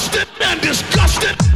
disgusted and disgusted.